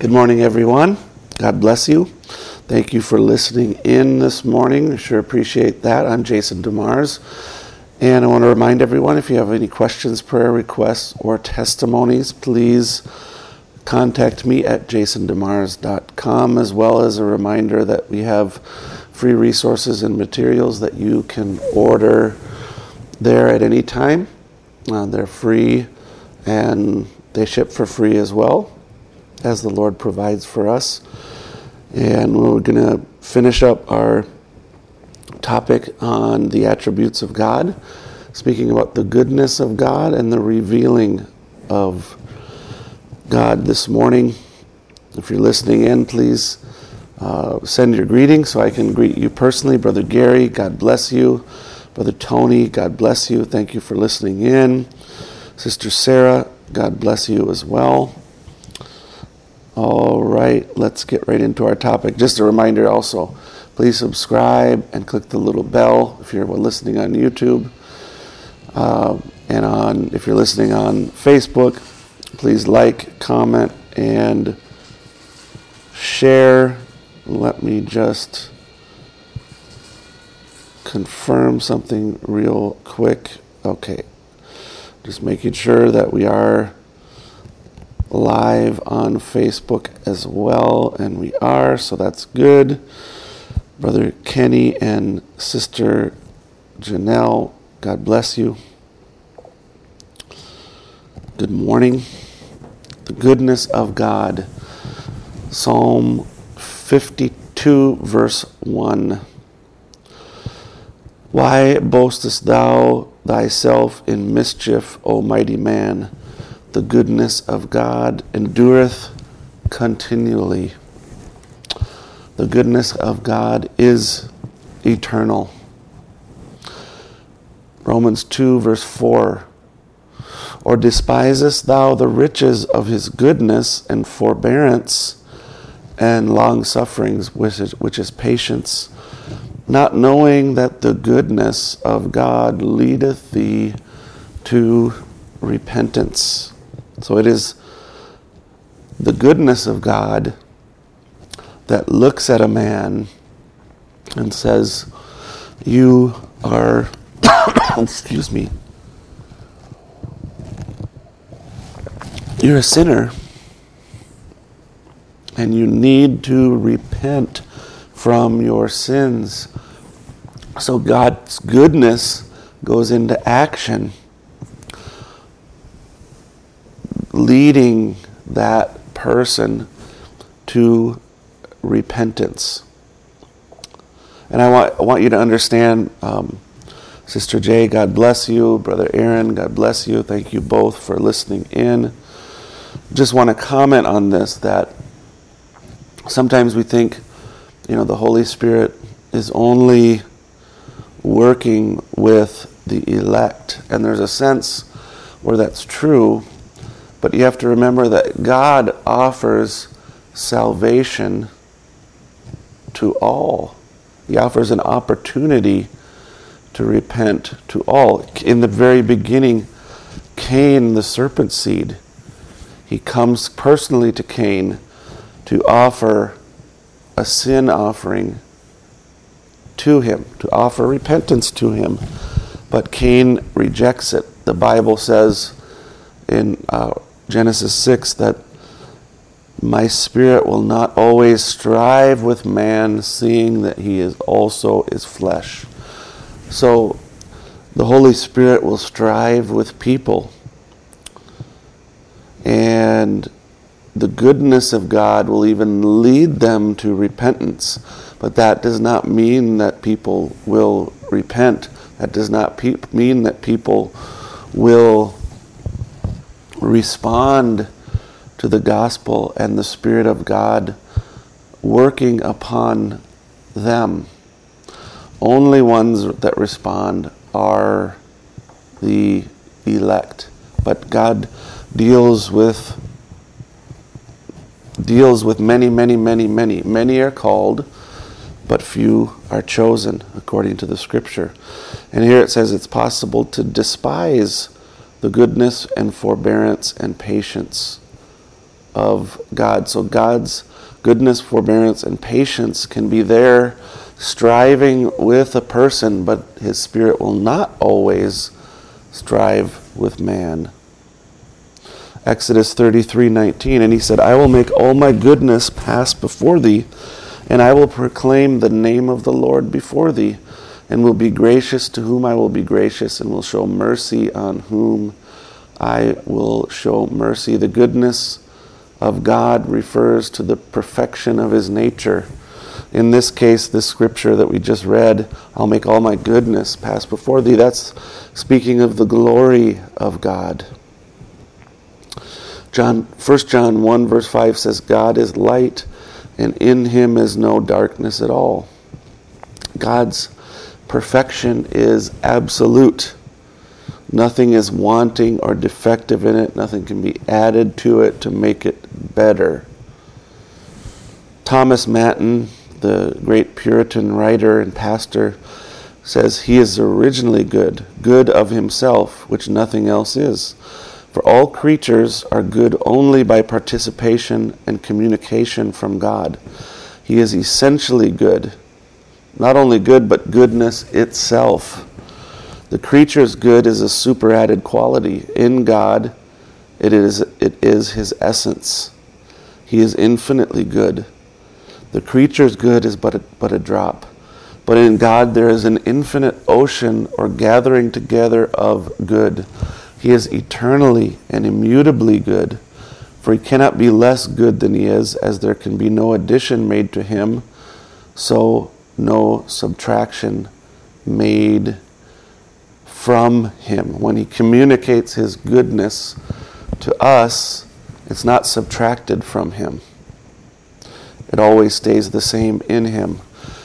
Good morning, everyone. God bless you. Thank you for listening in this morning. I sure appreciate that. I'm Jason DeMars. And I want to remind everyone if you have any questions, prayer requests, or testimonies, please contact me at jasondemars.com, as well as a reminder that we have free resources and materials that you can order there at any time. Uh, they're free and they ship for free as well as the Lord provides for us. And we're going to finish up our topic on the attributes of God, speaking about the goodness of God and the revealing of God this morning. If you're listening in, please uh, send your greetings so I can greet you personally. Brother Gary, God bless you. Brother Tony, God bless you. Thank you for listening in. Sister Sarah, God bless you as well. All right, let's get right into our topic. Just a reminder also, please subscribe and click the little bell if you're listening on YouTube. Uh, and on if you're listening on Facebook, please like, comment, and share. Let me just confirm something real quick. Okay. Just making sure that we are live on Facebook as well, and we are, so that's good. Brother Kenny and Sister Janelle, God bless you. Good morning. The goodness of God. Psalm 52, verse 1. Why boastest thou thyself in mischief, O mighty man? The goodness of God endureth continually. The goodness of God is eternal. Romans 2, verse 4. Or despisest thou the riches of his goodness and forbearance and long sufferings, which is, which is patience? not knowing that the goodness of God leadeth thee to repentance. So it is the goodness of God that looks at a man and says, You are, excuse me, you're a sinner and you need to repent from your sins. So God's goodness goes into action, leading that person to repentance. And I want, I want you to understand, um, Sister Jay, God bless you. Brother Aaron, God bless you. Thank you both for listening in. Just want to comment on this that sometimes we think you know, the Holy Spirit is only working with the elect. And there's a sense where that's true, but you have to remember that God offers salvation to all. He offers an opportunity to repent to all. In the very beginning, Cain, the serpent seed, he comes personally to Cain to offer a sin offering to him, to offer repentance to him. But Cain rejects it. The Bible says in uh, Genesis 6 that my spirit will not always strive with man, seeing that he is also is flesh. So the Holy Spirit will strive with people. And the goodness of God will even lead them to repentance. But that does not mean that people will repent. That does not pe- mean that people will respond to the gospel and the Spirit of God working upon them. Only ones that respond are the elect. But God deals with deals with many, many, many, many. Many are called, but few are chosen, according to the scripture. And here it says it's possible to despise the goodness and forbearance and patience of God. So God's goodness, forbearance, and patience can be there striving with a person, but his spirit will not always strive with man. Exodus 33:19 and he said, "I will make all my goodness pass before thee, and I will proclaim the name of the Lord before thee, and will be gracious to whom I will be gracious, and will show mercy on whom I will show mercy." The goodness of God refers to the perfection of his nature. In this case, this scripture that we just read, I'll make all my goodness pass before thee, that's speaking of the glory of God. John 1 John 1 verse 5 says God is light and in him is no darkness at all. God's perfection is absolute. Nothing is wanting or defective in it. Nothing can be added to it to make it better. Thomas Manton, the great Puritan writer and pastor, says he is originally good, good of himself, which nothing else is. For all creatures are good only by participation and communication from God. He is essentially good, not only good, but goodness itself. The creature's good is a superadded quality. In God, it is, it is his essence. He is infinitely good. The creature's good is but a, but a drop. But in God, there is an infinite ocean or gathering together of good. He is eternally and immutably good, for he cannot be less good than he is, as there can be no addition made to him, so no subtraction made from Him. When He communicates His goodness to us, it's not subtracted from Him. It always stays the same in Him.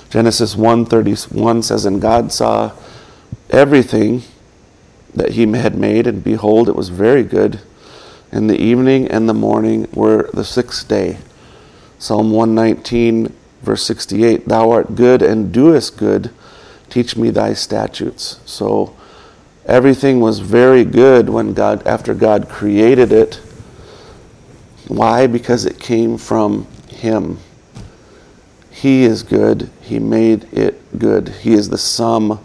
Genesis 1:31 says, And God saw everything that He had made, and behold, it was very good. And the evening and the morning were the sixth day. Psalm 119, verse 68 Thou art good and doest good. Teach me thy statutes. So, Everything was very good when God, after God created it. Why? Because it came from Him. He is good. He made it good. He is the sum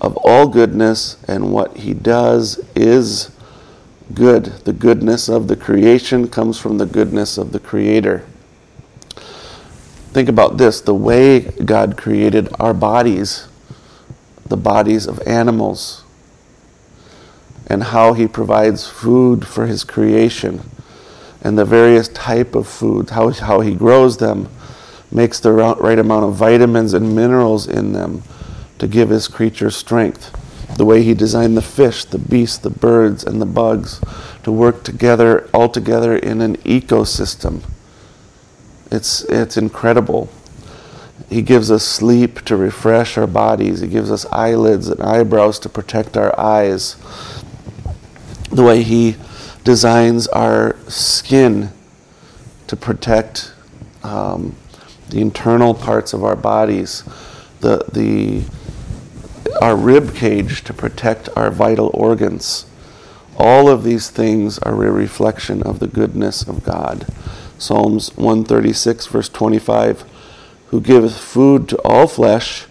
of all goodness, and what He does is good. The goodness of the creation comes from the goodness of the Creator. Think about this the way God created our bodies the bodies of animals and how he provides food for his creation and the various type of food, how, how he grows them, makes the right amount of vitamins and minerals in them to give his creatures strength. The way he designed the fish, the beasts, the birds, and the bugs to work together, all together in an ecosystem. It's, it's incredible. He gives us sleep to refresh our bodies. He gives us eyelids and eyebrows to protect our eyes. The way He designs our skin to protect um, the internal parts of our bodies, the, the, our rib cage to protect our vital organs. All of these things are a reflection of the goodness of God. Psalms 136, verse 25 who giveth food to all flesh,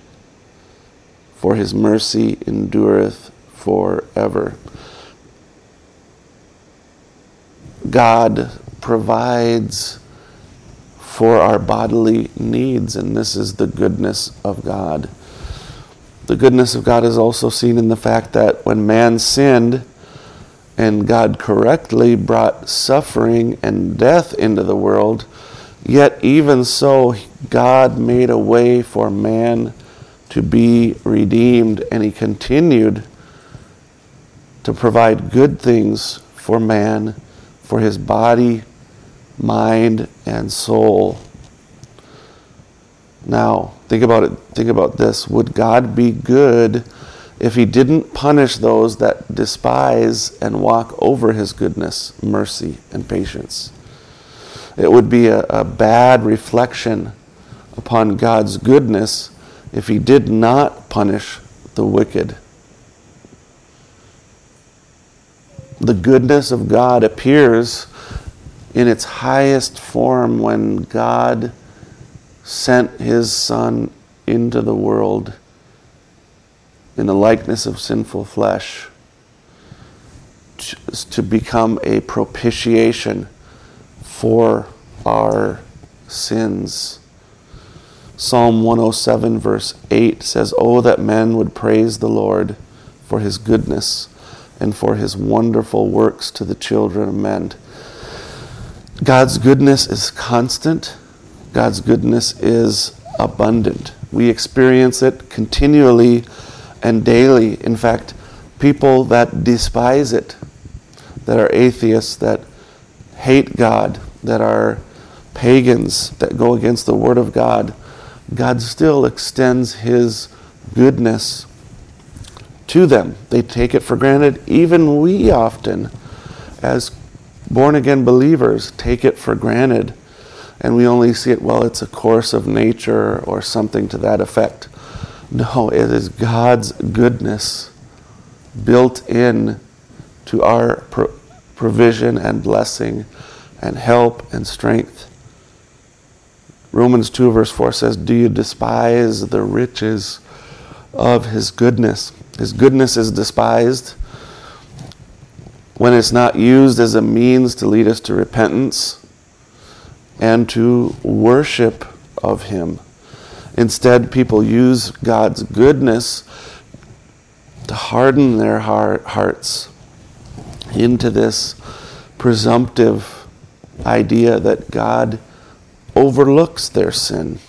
for his mercy endureth forever. God provides for our bodily needs, and this is the goodness of God. The goodness of God is also seen in the fact that when man sinned and God correctly brought suffering and death into the world, Yet, even so, God made a way for man to be redeemed, and He continued to provide good things for man, for his body, mind, and soul. Now, think about it. Think about this. Would God be good if He didn't punish those that despise and walk over His goodness, mercy, and patience? It would be a, a bad reflection upon God's goodness if He did not punish the wicked. The goodness of God appears in its highest form when God sent his Son into the world in the likeness of sinful flesh to become a propitiation for our sins. Psalm 107, verse 8 says, Oh, that men would praise the Lord for his goodness and for his wonderful works to the children of men. God's goodness is constant, God's goodness is abundant. We experience it continually and daily. In fact, people that despise it, that are atheists, that hate God, that are pagans, that go against the Word of God, God still extends His goodness to them. They take it for granted. Even we often, as born again believers, take it for granted. And we only see it, well, it's a course of nature or something to that effect. No, it is God's goodness built in to our provision and blessing and help and strength. Romans 2, verse 4 says, Do you despise the riches of his goodness? His goodness is despised when it's not used as a means to lead us to repentance and to worship of him. Instead, people use God's goodness to harden their heart, hearts into this presumptive idea that God overlooks their sin.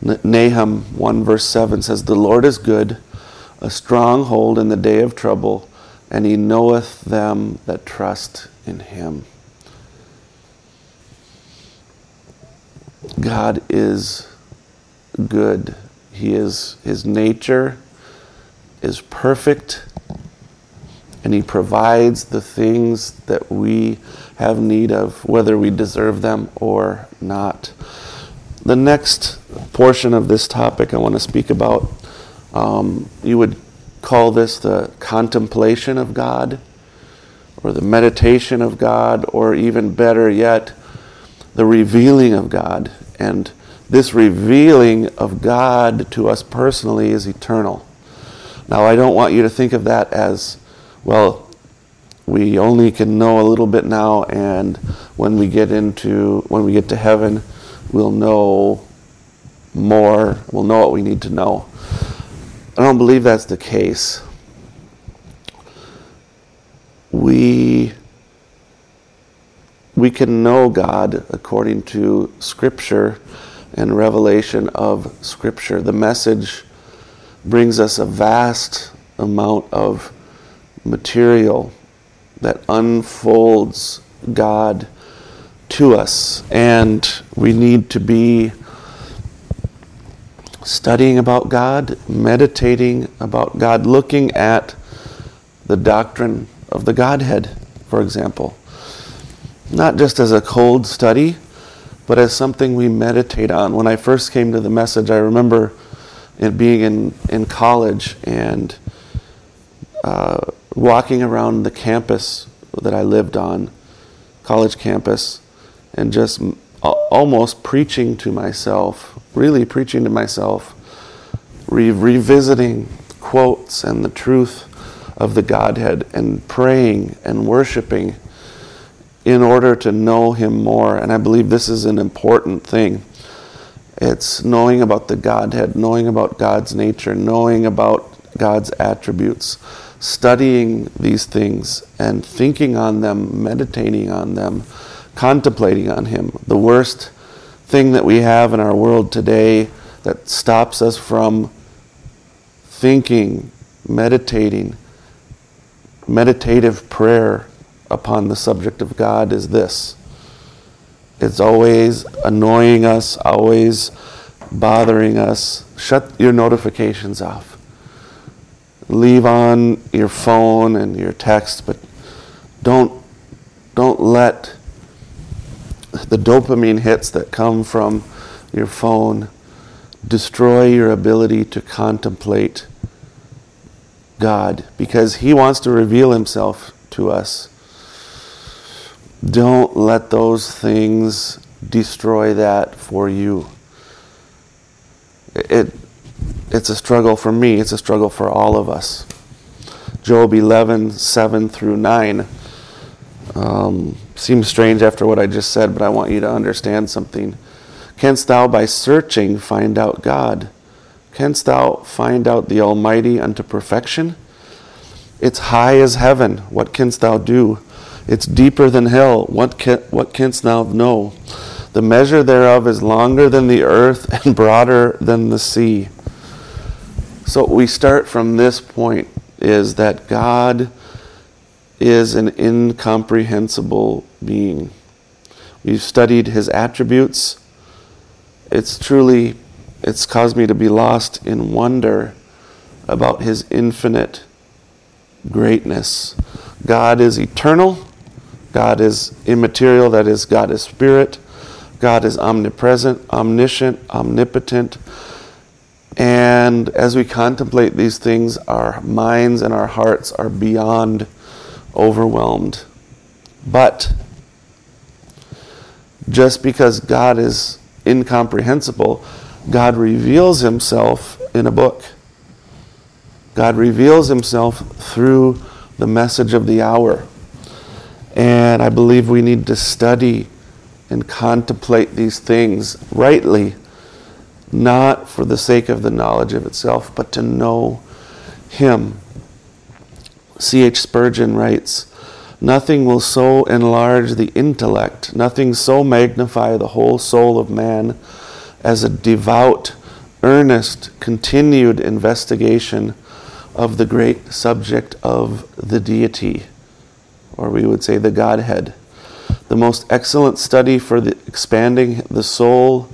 Nahum 1 verse 7 says, The Lord is good, a stronghold in the day of trouble, and he knoweth them that trust in him. God is good. He is his nature is perfect and he provides the things that we have need of whether we deserve them or not. The next portion of this topic I want to speak about um, you would call this the contemplation of God or the meditation of God or even better yet the revealing of God and this revealing of God to us personally is eternal. Now, I don't want you to think of that as, well, we only can know a little bit now, and when we get into, when we get to heaven, we'll know more, we'll know what we need to know. I don't believe that's the case. We we can know God according to Scripture and revelation of Scripture. The message brings us a vast amount of material that unfolds God to us, and we need to be studying about God, meditating about God, looking at the doctrine of the Godhead, for example not just as a cold study, but as something we meditate on. When I first came to the message, I remember it being in, in college and uh, walking around the campus that I lived on, college campus, and just almost preaching to myself, really preaching to myself, re- revisiting quotes and the truth of the Godhead, and praying and worshiping in order to know Him more. And I believe this is an important thing. It's knowing about the Godhead, knowing about God's nature, knowing about God's attributes, studying these things and thinking on them, meditating on them, contemplating on Him. The worst thing that we have in our world today that stops us from thinking, meditating, meditative prayer, upon the subject of God is this it's always annoying us, always bothering us. Shut your notifications off. Leave on your phone and your text, but don't don't let the dopamine hits that come from your phone destroy your ability to contemplate God because he wants to reveal himself to us Don't let those things destroy that for you. It, it's a struggle for me, it's a struggle for all of us. Job 11, 7 through 9. Um, seems strange after what I just said, but I want you to understand something. Canst thou by searching find out God? Canst thou find out the Almighty unto perfection? It's high as heaven. What canst thou do? It's deeper than hell. What, can, what canst thou know? The measure thereof is longer than the earth and broader than the sea. So we start from this point is that God is an incomprehensible being. We've studied his attributes. It's truly it's caused me to be lost in wonder about his infinite greatness. God is eternal. God is immaterial, that is, God is spirit. God is omnipresent, omniscient, omnipotent. And as we contemplate these things, our minds and our hearts are beyond overwhelmed. But just because God is incomprehensible, God reveals himself in a book. God reveals himself through the message of the hour. And I believe we need to study and contemplate these things rightly, not for the sake of the knowledge of itself, but to know Him. C.H. Spurgeon writes, Nothing will so enlarge the intellect, nothing so magnify the whole soul of man as a devout, earnest, continued investigation of the great subject of the deity, or we would say the Godhead. The most excellent study for the expanding the soul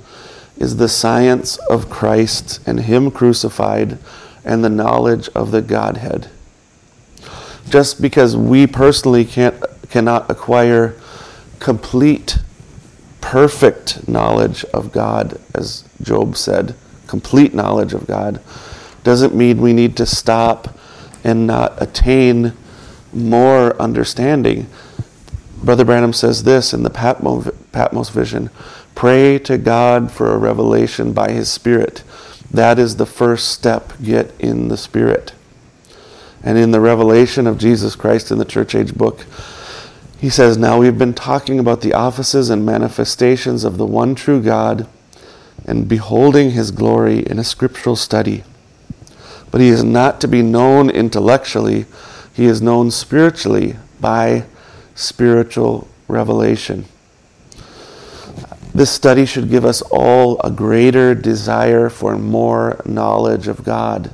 is the science of Christ and Him crucified and the knowledge of the Godhead. Just because we personally can't, cannot acquire complete, perfect knowledge of God, as Job said, complete knowledge of God, doesn't mean we need to stop and not attain more understanding. Brother Branham says this in the Patmos, Patmos vision pray to God for a revelation by His Spirit. That is the first step. Get in the Spirit. And in the revelation of Jesus Christ in the church age book, he says, Now we've been talking about the offices and manifestations of the one true God and beholding his glory in a scriptural study. But he is not to be known intellectually, he is known spiritually by spiritual revelation. This study should give us all a greater desire for more knowledge of God.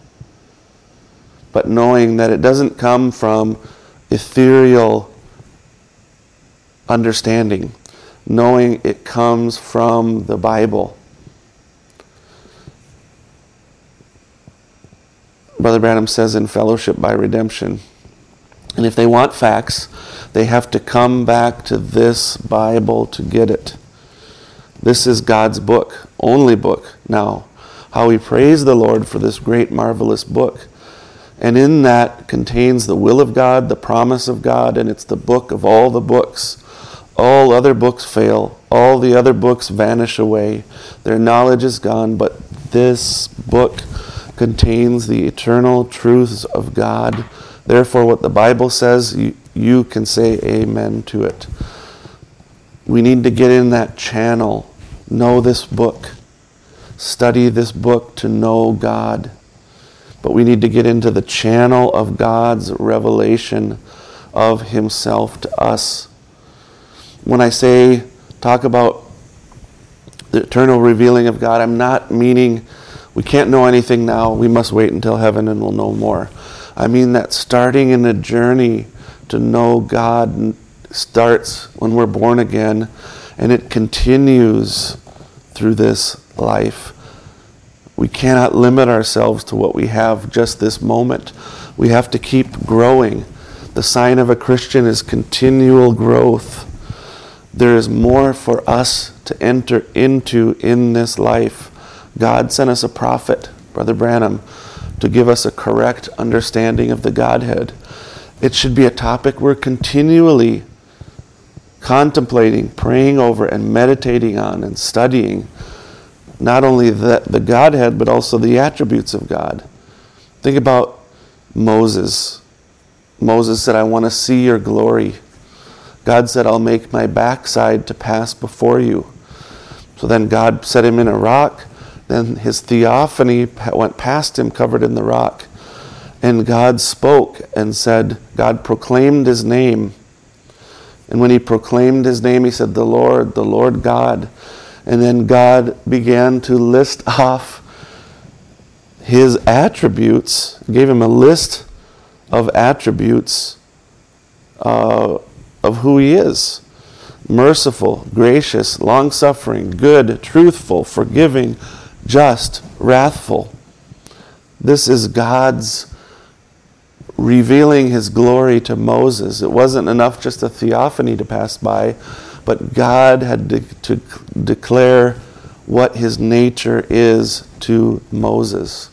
But knowing that it doesn't come from ethereal understanding, knowing it comes from the Bible. Brother Branham says in Fellowship by Redemption. And if they want facts, they have to come back to this Bible to get it. This is God's book, only book. Now, how we praise the Lord for this great, marvelous book. And in that contains the will of God, the promise of God, and it's the book of all the books. All other books fail, all the other books vanish away. Their knowledge is gone, but this book contains the eternal truths of God. Therefore, what the Bible says, you, you can say amen to it. We need to get in that channel, know this book, study this book to know God. But we need to get into the channel of God's revelation of Himself to us. When I say, talk about the eternal revealing of God, I'm not meaning we can't know anything now. We must wait until heaven and we'll know more. I mean that starting in a journey to know God starts when we're born again and it continues through this life. We cannot limit ourselves to what we have just this moment. We have to keep growing. The sign of a Christian is continual growth. There is more for us to enter into in this life. God sent us a prophet, Brother Branham, to give us a correct understanding of the Godhead. It should be a topic we're continually contemplating, praying over, and meditating on and studying not only the, the Godhead, but also the attributes of God. Think about Moses. Moses said, I want to see your glory. God said, I'll make my backside to pass before you. So then God set him in a rock. Then his theophany went past him, covered in the rock. And God spoke and said, God proclaimed his name. And when he proclaimed his name, he said, The Lord, the Lord God. And then God began to list off his attributes, gave him a list of attributes uh, of who he is merciful, gracious, long suffering, good, truthful, forgiving, just, wrathful. This is God's revealing his glory to Moses. It wasn't enough just a theophany to pass by, but God had de- to declare what his nature is to Moses.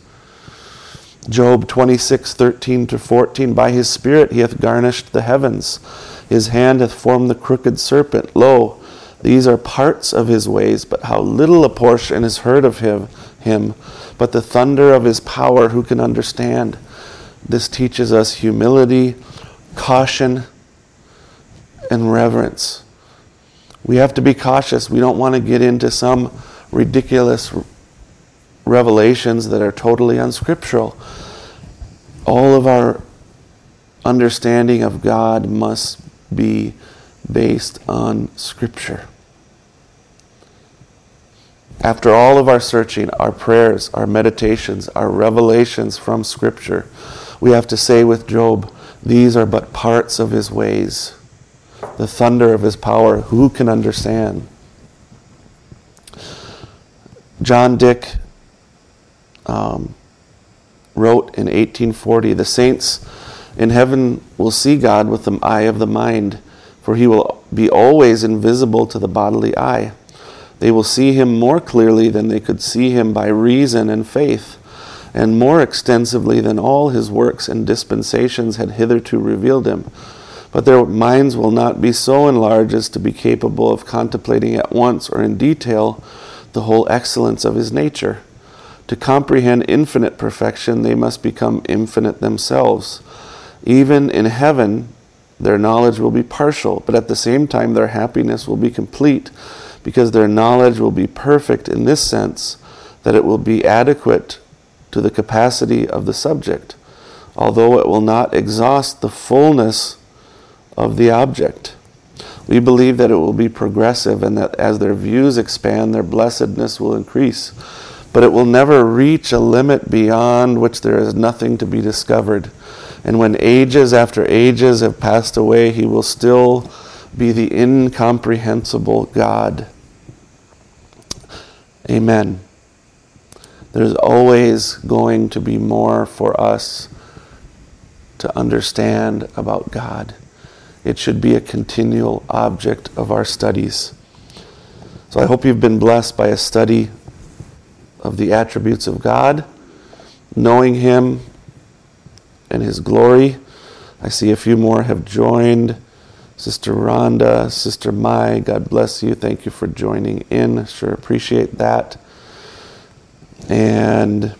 Job 26, 13 to 14. By his Spirit he hath garnished the heavens. His hand hath formed the crooked serpent. Lo, these are parts of his ways, but how little a portion is heard of him. him. But the thunder of his power, who can understand? This teaches us humility, caution, and reverence. We have to be cautious. We don't want to get into some ridiculous revelations that are totally unscriptural. All of our understanding of God must be based on Scripture. After all of our searching, our prayers, our meditations, our revelations from Scripture, we have to say with Job, these are but parts of his ways. The thunder of his power, who can understand? John Dick um, wrote in 1840 The saints in heaven will see God with the eye of the mind, for he will be always invisible to the bodily eye. They will see him more clearly than they could see him by reason and faith and more extensively than all his works and dispensations had hitherto revealed him. But their minds will not be so enlarged as to be capable of contemplating at once or in detail the whole excellence of his nature. To comprehend infinite perfection, they must become infinite themselves. Even in heaven, their knowledge will be partial, but at the same time, their happiness will be complete, because their knowledge will be perfect in this sense that it will be adequate to the capacity of the subject, although it will not exhaust the fullness of the object. We believe that it will be progressive and that as their views expand, their blessedness will increase. But it will never reach a limit beyond which there is nothing to be discovered. And when ages after ages have passed away, he will still be the incomprehensible God. Amen. There's always going to be more for us to understand about God. It should be a continual object of our studies. So I hope you've been blessed by a study of the attributes of God, knowing Him and His glory. I see a few more have joined. Sister Rhonda, Sister Mai, God bless you. Thank you for joining in. Sure appreciate that. And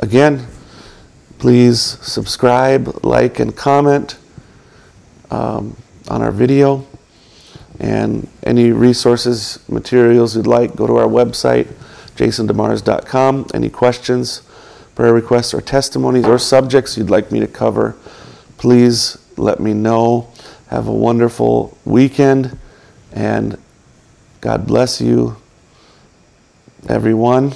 again, please subscribe, like, and comment um, on our video. And any resources, materials you'd like, go to our website, jasondemars.com. Any questions, prayer requests, or testimonies, or subjects you'd like me to cover, please let me know. Have a wonderful weekend, and God bless you, everyone.